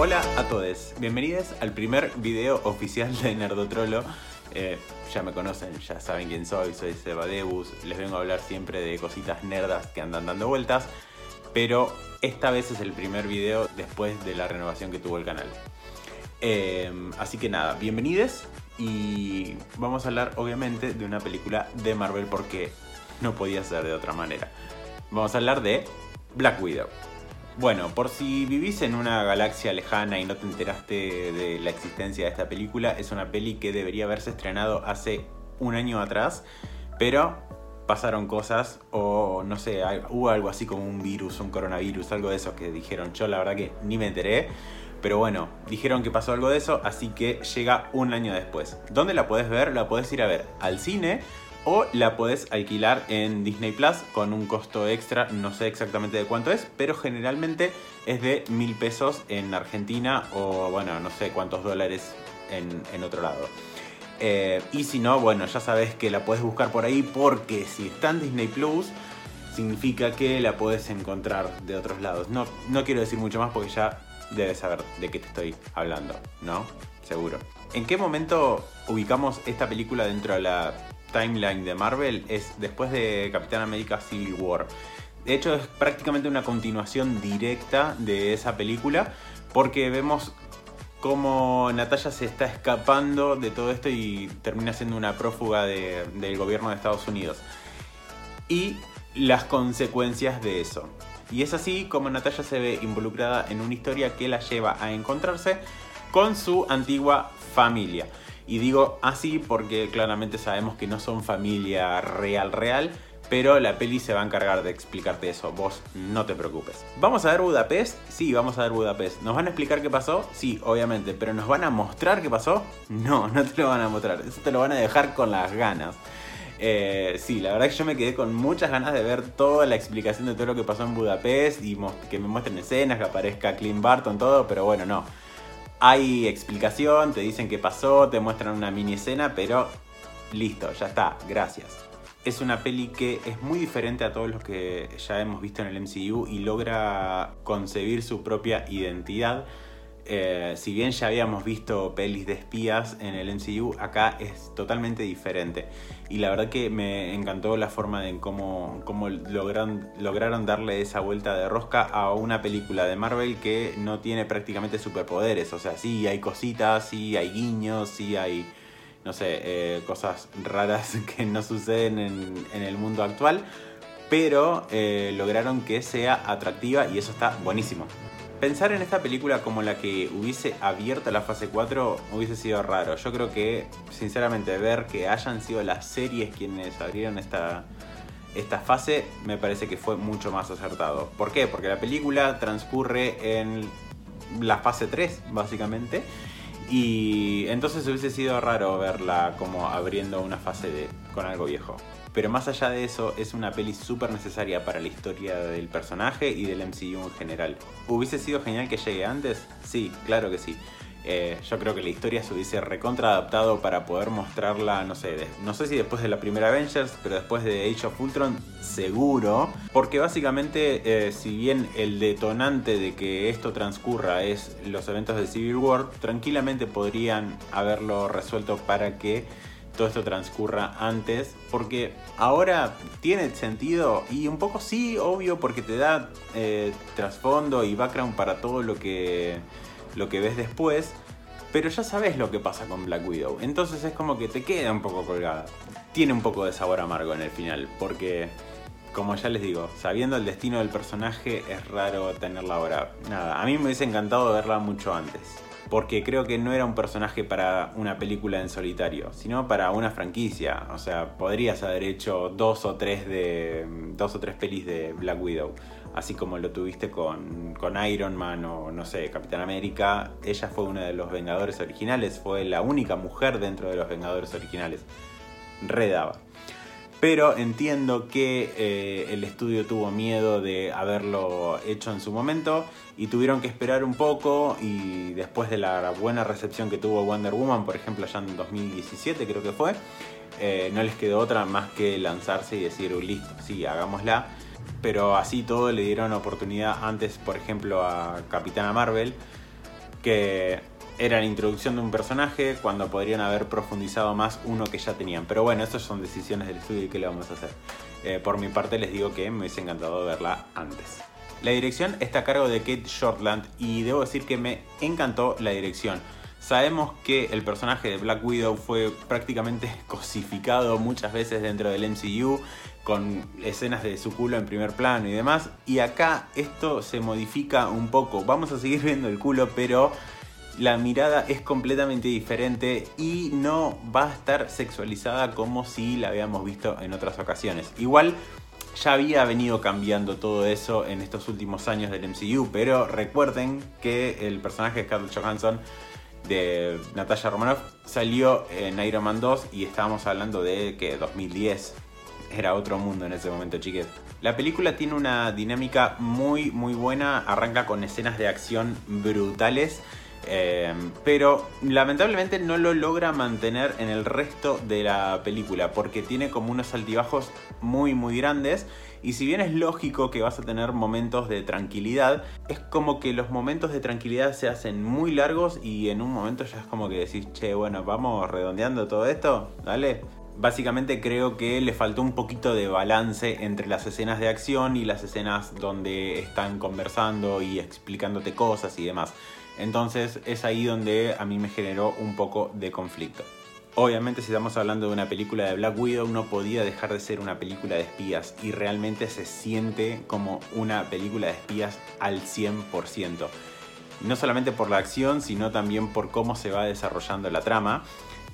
Hola a todos, bienvenidos al primer video oficial de Nerdotrolo. Eh, ya me conocen, ya saben quién soy, soy Seba Debus, les vengo a hablar siempre de cositas nerdas que andan dando vueltas, pero esta vez es el primer video después de la renovación que tuvo el canal. Eh, así que nada, bienvenidos y vamos a hablar obviamente de una película de Marvel porque no podía ser de otra manera. Vamos a hablar de Black Widow. Bueno, por si vivís en una galaxia lejana y no te enteraste de la existencia de esta película, es una peli que debería haberse estrenado hace un año atrás, pero pasaron cosas o no sé, hubo algo así como un virus, un coronavirus, algo de eso que dijeron. Yo la verdad que ni me enteré, pero bueno, dijeron que pasó algo de eso, así que llega un año después. ¿Dónde la puedes ver? La puedes ir a ver al cine o la puedes alquilar en Disney Plus con un costo extra, no sé exactamente de cuánto es, pero generalmente es de mil pesos en Argentina o bueno, no sé cuántos dólares en, otro lado. Eh, y si no, bueno, ya sabes que la puedes buscar por ahí porque si está en Disney Plus, significa que la puedes encontrar de otros lados. No, no quiero decir mucho más porque ya debes saber de qué te estoy hablando, ¿no? Seguro. ¿En qué momento ubicamos esta película dentro de la timeline de Marvel es después de Capitán América Civil War. De hecho, es prácticamente una continuación directa de esa película, porque vemos cómo Natalia se está escapando de todo esto y termina siendo una prófuga del gobierno de Estados Unidos. Y las consecuencias de eso. Y es así como Natalia se ve involucrada en una historia que la lleva a encontrarse con su antigua familia. Y digo así porque claramente sabemos que no son familia real real, pero la peli se va a encargar de explicarte eso, vos no te preocupes. ¿Vamos a ver Budapest? Sí, vamos a ver Budapest. ¿Nos van a explicar qué pasó? Sí, obviamente, pero ¿nos van a mostrar qué pasó? No, no te lo van a mostrar, eso te lo van a dejar con las ganas. Eh, sí, la verdad que yo me quedé con muchas ganas de ver toda la explicación de todo lo que pasó en Budapest y que me muestren escenas, que aparezca Clint Barton, todo, pero bueno, no hay explicación, te dicen qué pasó, te muestran una mini escena, pero listo, ya está, gracias. Es una peli que es muy diferente a todos los que ya hemos visto en el MCU y logra concebir su propia identidad eh, si bien ya habíamos visto pelis de espías en el MCU, acá es totalmente diferente. Y la verdad que me encantó la forma de cómo, lograron, darle esa vuelta de rosca a una película de Marvel que no tiene prácticamente superpoderes. O sea, sí hay cositas, sí hay guiños, sí hay, no sé, eh, cosas raras que no suceden en, en el mundo actual. Pero eh, lograron que sea atractiva y eso está buenísimo. Pensar en esta película como la que hubiese abierto la fase 4 hubiese sido raro. Yo creo que, sinceramente, ver que hayan sido las series quienes abrieron esta, esta fase me parece que fue mucho más acertado. ¿Por qué? Porque la película transcurre en la fase 3, básicamente. Y entonces hubiese sido raro verla como abriendo una fase de, con algo viejo. Pero más allá de eso, es una peli súper necesaria para la historia del personaje y del MCU en general. ¿Hubiese sido genial que llegue antes? Sí, claro que sí. Eh, yo creo que la historia se hubiese recontra adaptado para poder mostrarla, no sé, no sé si después de la primera Avengers, pero después de Age of Ultron, seguro. Porque básicamente, eh, si bien el detonante de que esto transcurra es los eventos de Civil War, tranquilamente podrían haberlo resuelto para que todo esto transcurra antes, porque ahora tiene sentido y un poco sí, obvio, porque te da eh, trasfondo y background para todo lo que, lo que ves después, pero ya sabes lo que pasa con Black Widow, entonces es como que te queda un poco colgada. Tiene un poco de sabor amargo en el final, porque como ya les digo, sabiendo el destino del personaje es raro tenerla ahora. Nada, a mí me hubiese encantado verla mucho antes porque creo que no era un personaje para una película en solitario, sino para una franquicia. O sea, podrías haber hecho dos o tres de dos o tres pelis de Black Widow, así como lo tuviste con, con Iron Man o no sé, Capitán América. Ella fue una de los Vengadores originales, fue la única mujer dentro de los Vengadores originales. Redaba. Pero entiendo que eh, el estudio tuvo miedo de haberlo hecho en su momento y tuvieron que esperar un poco y después de la buena recepción que tuvo Wonder Woman, por ejemplo, ya en 2017 creo que fue, eh, no les quedó otra más que lanzarse y decir, listo, sí, hagámosla. Pero así todo le dieron oportunidad antes, por ejemplo, a Capitana Marvel que era la introducción de un personaje cuando podrían haber profundizado más uno que ya tenían. Pero bueno, estas son decisiones del estudio y qué le vamos a hacer. Eh, por mi parte les digo que me hubiese encantado verla antes. La dirección está a cargo de Kate Shortland y debo decir que me encantó la dirección. Sabemos que el personaje de Black Widow fue prácticamente cosificado muchas veces dentro del MCU, con escenas de su culo en primer plano y demás. Y acá esto se modifica un poco. Vamos a seguir viendo el culo, pero la mirada es completamente diferente y no va a estar sexualizada como si la habíamos visto en otras ocasiones. Igual ya había venido cambiando todo eso en estos últimos años del MCU, pero recuerden que el personaje de Scarlett Johansson de Natasha Romanoff salió en Iron Man 2 y estábamos hablando de que 2010 era otro mundo en ese momento, chiques. La película tiene una dinámica muy muy buena, arranca con escenas de acción brutales eh, pero lamentablemente no lo logra mantener en el resto de la película porque tiene como unos altibajos muy muy grandes y si bien es lógico que vas a tener momentos de tranquilidad, es como que los momentos de tranquilidad se hacen muy largos y en un momento ya es como que decís, che, bueno, vamos redondeando todo esto, dale. Básicamente creo que le faltó un poquito de balance entre las escenas de acción y las escenas donde están conversando y explicándote cosas y demás. Entonces es ahí donde a mí me generó un poco de conflicto. Obviamente si estamos hablando de una película de Black Widow no podía dejar de ser una película de espías y realmente se siente como una película de espías al 100%. No solamente por la acción, sino también por cómo se va desarrollando la trama.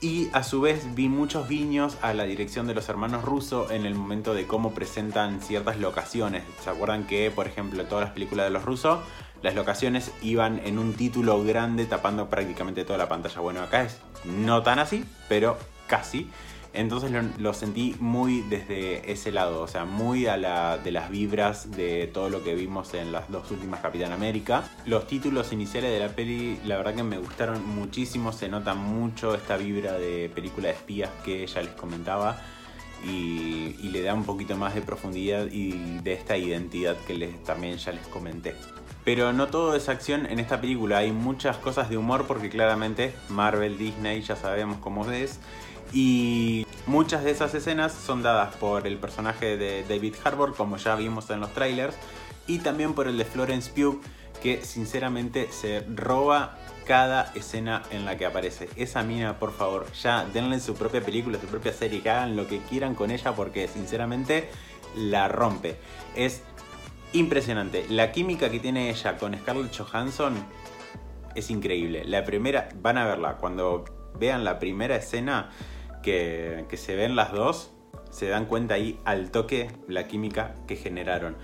Y a su vez vi muchos guiños a la dirección de los hermanos rusos en el momento de cómo presentan ciertas locaciones. ¿Se acuerdan que, por ejemplo, todas las películas de los rusos las locaciones iban en un título grande tapando prácticamente toda la pantalla. Bueno, acá es no tan así, pero casi. Entonces lo, sentí muy desde ese lado, o sea, muy a la de las vibras de todo lo que vimos en las dos últimas Capitán América. Los títulos iniciales de la peli, la verdad que me gustaron muchísimo, se nota mucho esta vibra de película de espías que ya les comentaba. Y, le da un poquito más de profundidad y de esta identidad que les, también ya les comenté. Pero no todo es acción en esta película, hay muchas cosas de humor porque claramente Marvel, Disney ya sabemos cómo es. Y muchas de esas escenas son dadas por el personaje de David Harbour, como ya vimos en los trailers, y también por el de Florence Pugh, que sinceramente se roba cada escena en la que aparece. Esa mina, por favor, ya denle su propia película, su propia serie, que hagan lo que quieran con ella porque sinceramente la rompe. Es impresionante. La química que tiene ella con Scarlett Johansson es increíble. La primera, van a verla, cuando vean la primera escena que, se ven las dos, se dan cuenta ahí al toque la química que generaron.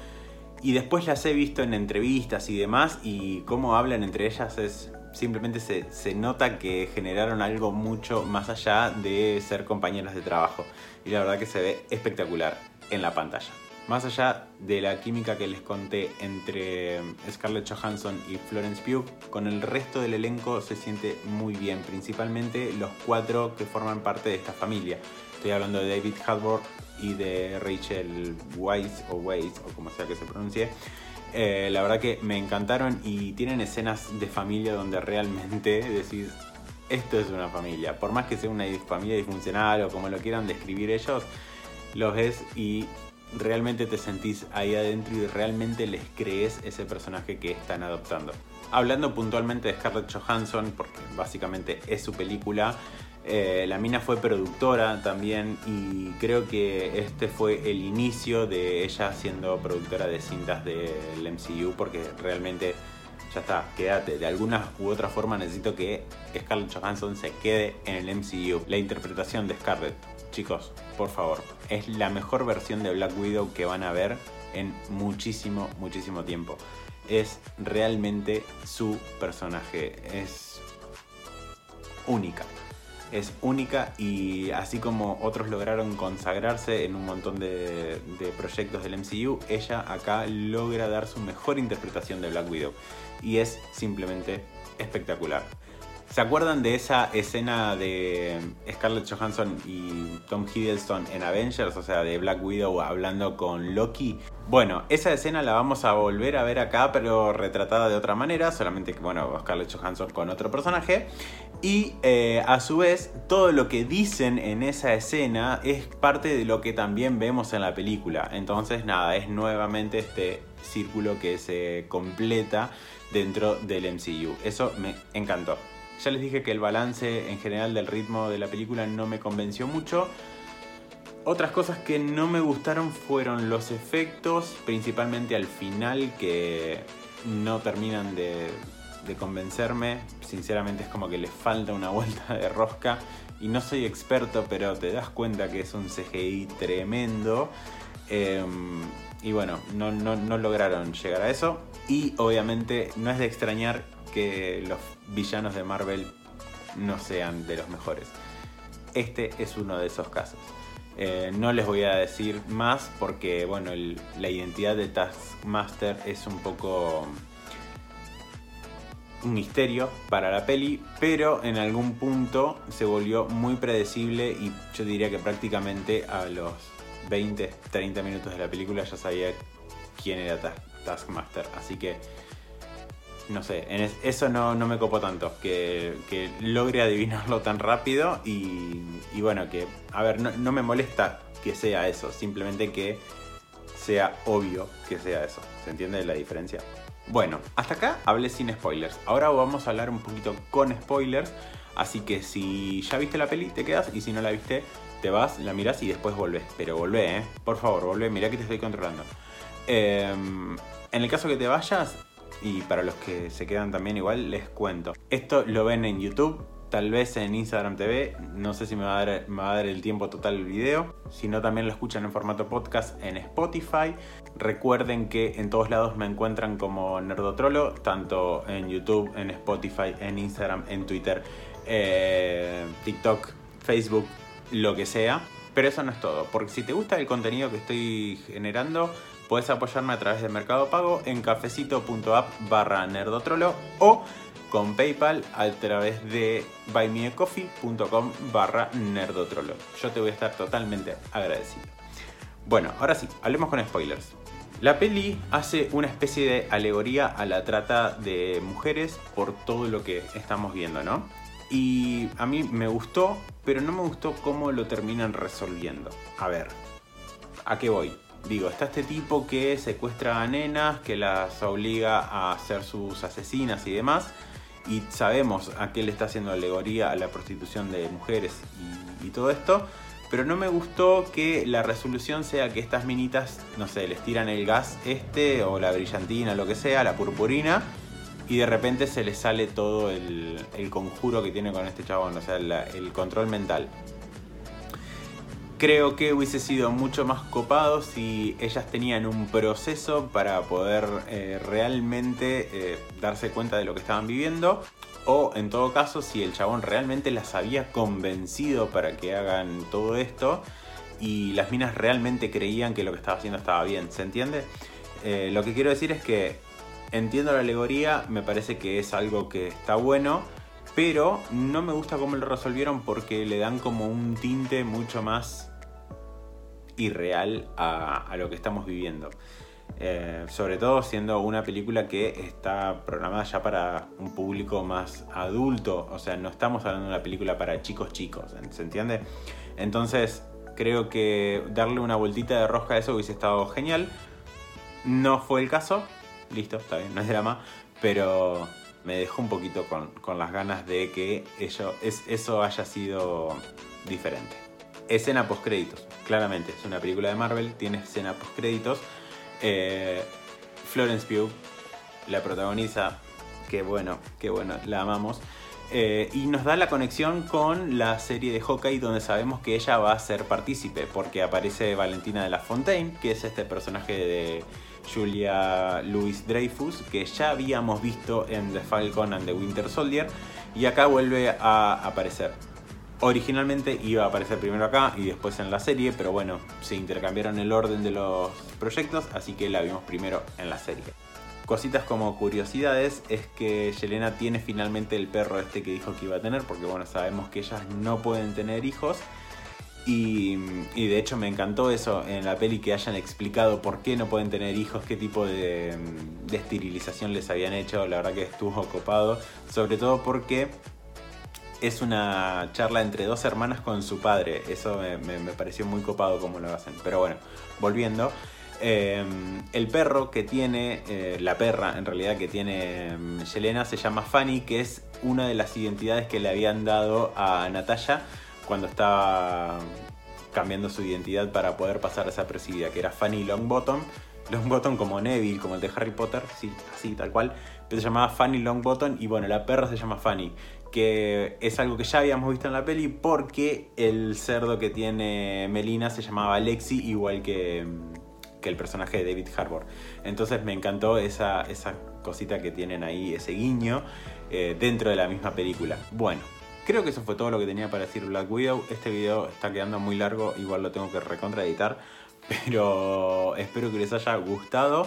Y después las he visto en entrevistas y demás y cómo hablan entre ellas es simplemente se, se, nota que generaron algo mucho más allá de ser compañeras de trabajo. Y la verdad que se ve espectacular en la pantalla. Más allá de la química que les conté entre Scarlett Johansson y Florence Pugh, con el resto del elenco se siente muy bien, principalmente los cuatro que forman parte de esta familia. Estoy hablando de David Harbour y de Rachel Weisz o Weisz o como sea que se pronuncie. Eh, la verdad que me encantaron y tienen escenas de familia donde realmente decís, esto es una familia. Por más que sea una familia disfuncional o como lo quieran describir ellos, los ves y realmente te sentís ahí adentro y realmente les crees ese personaje que están adoptando. Hablando puntualmente de Scarlett Johansson, porque básicamente es su película, eh, la mina fue productora también y creo que este fue el inicio de ella siendo productora de cintas del MCU porque realmente ya está, quédate. De alguna u otra forma necesito que Scarlett Johansson se quede en el MCU. La interpretación de Scarlett chicos, por favor, es la mejor versión de Black Widow que van a ver en muchísimo, muchísimo tiempo. Es realmente su personaje, es única. Es única y así como otros lograron consagrarse en un montón de, de proyectos del MCU, ella acá logra dar su mejor interpretación de Black Widow. Y es simplemente espectacular. ¿Se acuerdan de esa escena de Scarlett Johansson y Tom Hiddleston en Avengers? O sea, de Black Widow hablando con Loki. Bueno, esa escena la vamos a volver a ver acá, pero retratada de otra manera, solamente que, bueno, Scarlett Johansson con otro personaje. Y eh, a su vez, todo lo que dicen en esa escena es parte de lo que también vemos en la película. Entonces, nada, es nuevamente este círculo que se completa dentro del MCU. Eso me encantó. Ya les dije que el balance en general del ritmo de la película no me convenció mucho. Otras cosas que no me gustaron fueron los efectos, principalmente al final, que no terminan de, convencerme. Sinceramente es como que le falta una vuelta de rosca. Y no soy experto, pero te das cuenta que es un CGI tremendo. Em, y bueno, no, no lograron llegar a eso. Y obviamente no es de extrañar que los villanos de Marvel no sean de los mejores. Este es uno de esos casos. Eh, no les voy a decir más porque, bueno, la identidad de Taskmaster es un poco un misterio para la peli, pero en algún punto se volvió muy predecible y yo diría que prácticamente a los 20, 30 minutos de la película ya sabía quién era Taskmaster. Así que no sé, en eso no, me copo tanto, que, logre adivinarlo tan rápido y, bueno, que, a ver, no, me molesta que sea eso, simplemente que sea obvio que sea eso. ¿Se entiende la diferencia? Bueno, hasta acá hablé sin spoilers. Ahora vamos a hablar un poquito con spoilers. Así que si ya viste la peli, te quedas. Y si no la viste, te vas, la miras y después volvés. Pero volvé, ¿eh? Por favor, volvé. Mira que te estoy controlando. Em, en el caso que te vayas, y para los que se quedan también igual les cuento. Esto lo ven en YouTube, tal vez en Instagram TV, no sé si me va a dar, el tiempo total el video, si no también lo escuchan en formato podcast en Spotify. Recuerden que en todos lados me encuentran como Nerdotrolo, tanto en YouTube, en Spotify, en Instagram, en Twitter, eh, TikTok, Facebook, lo que sea. Pero eso no es todo, porque si te gusta el contenido que estoy generando, Puedes apoyarme a través de Mercado Pago en cafecito.app barra nerdotrolo o con PayPal a través de buymeacoffee.com barra nerdotrolo. Yo te voy a estar totalmente agradecido. Bueno, ahora sí, hablemos con spoilers. La peli hace una especie de alegoría a la trata de mujeres por todo lo que estamos viendo, ¿no? Y a mí me gustó, pero no me gustó cómo lo terminan resolviendo. A ver, ¿a qué voy? Digo, está este tipo que secuestra a nenas, que las obliga a ser sus asesinas y demás. Y sabemos a qué le está haciendo alegoría a la prostitución de mujeres y, todo esto. Pero no me gustó que la resolución sea que estas minitas, no sé, les tiran el gas este o la brillantina, lo que sea, la purpurina. Y de repente se les sale todo el, conjuro que tiene con este chabón, o sea, el control mental. Creo que hubiese sido mucho más copado si ellas tenían un proceso para poder eh, realmente eh, darse cuenta de lo que estaban viviendo. O en todo caso, si el chabón realmente las había convencido para que hagan todo esto y las minas realmente creían que lo que estaba haciendo estaba bien, ¿se entiende? Eh, lo que quiero decir es que entiendo la alegoría, me parece que es algo que está bueno, pero no me gusta cómo lo resolvieron porque le dan como un tinte mucho más irreal a, a lo que estamos viviendo. Eh, sobre todo siendo una película que está programada ya para un público más adulto, o sea, no estamos hablando de una película para chicos chicos, ¿se entiende? Entonces, creo que darle una vueltita de rosca a eso hubiese estado genial. No fue el caso, listo, está bien, no es drama, pero me dejó un poquito con, las ganas de que eso haya sido diferente. Escena post créditos, claramente, es una película de Marvel, tiene escena post créditos. Eh, Florence Pugh la protagoniza, qué bueno, qué bueno, la amamos. Eh, y nos da la conexión con la serie de Hawkeye donde sabemos que ella va a ser partícipe porque aparece Valentina de la Fontaine, que es este personaje de Julia Louis Dreyfus que ya habíamos visto en The Falcon and the Winter Soldier y acá vuelve a aparecer. Originalmente iba a aparecer primero acá y después en la serie, pero bueno, se intercambiaron el orden de los proyectos, así que la vimos primero en la serie. Cositas como curiosidades es que Yelena tiene finalmente el perro este que dijo que iba a tener, porque bueno, sabemos que ellas no pueden tener hijos. Y, de hecho me encantó eso en la peli que hayan explicado por qué no pueden tener hijos, qué tipo de, esterilización les habían hecho. La verdad que estuvo copado. Sobre todo porque es una charla entre dos hermanas con su padre. Eso me, pareció muy copado como lo hacen. Pero bueno, volviendo. Em, el perro que tiene, eh, la perra en realidad que tiene em, Yelena se llama Fanny, que es una de las identidades que le habían dado a Natalia cuando estaba cambiando su identidad para poder pasar desapercibida, que era Fanny Longbottom. Longbottom como Neville, como el de Harry Potter, sí, así, tal cual. Pero se llamaba Fanny Longbottom y bueno, la perra se llama Fanny, que es algo que ya habíamos visto en la peli porque el cerdo que tiene Melina se llamaba Lexi, igual que, que el personaje de David Harbour. Entonces me encantó esa, esa cosita que tienen ahí, ese guiño, eh, dentro de la misma película. Bueno, Creo que eso fue todo lo que tenía para decir Black Widow. Este video está quedando muy largo, igual lo tengo que recontraeditar. Pero espero que les haya gustado.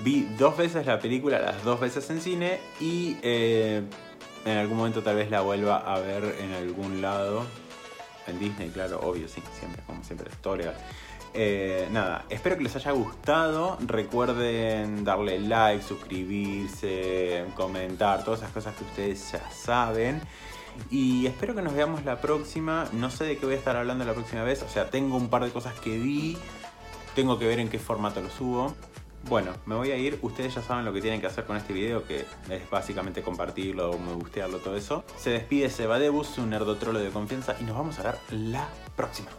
Vi dos veces la película, las dos veces en cine. Y eh, en algún momento tal vez la vuelva a ver en algún lado. En Disney, claro, obvio, sí, siempre, como siempre, historia. Eh, nada, espero que les haya gustado. Recuerden darle like, suscribirse, comentar, todas esas cosas que ustedes ya saben. Y espero que nos veamos la próxima. No sé de qué voy a estar hablando la próxima vez. O sea, tengo un par de cosas que vi. Tengo que ver en qué formato lo subo. Bueno, me voy a ir. Ustedes ya saben lo que tienen que hacer con este video, que es básicamente compartirlo, me gustearlo, todo eso. Se despide Sebadebus, un nerdotrolo de confianza, y nos vamos a ver la próxima.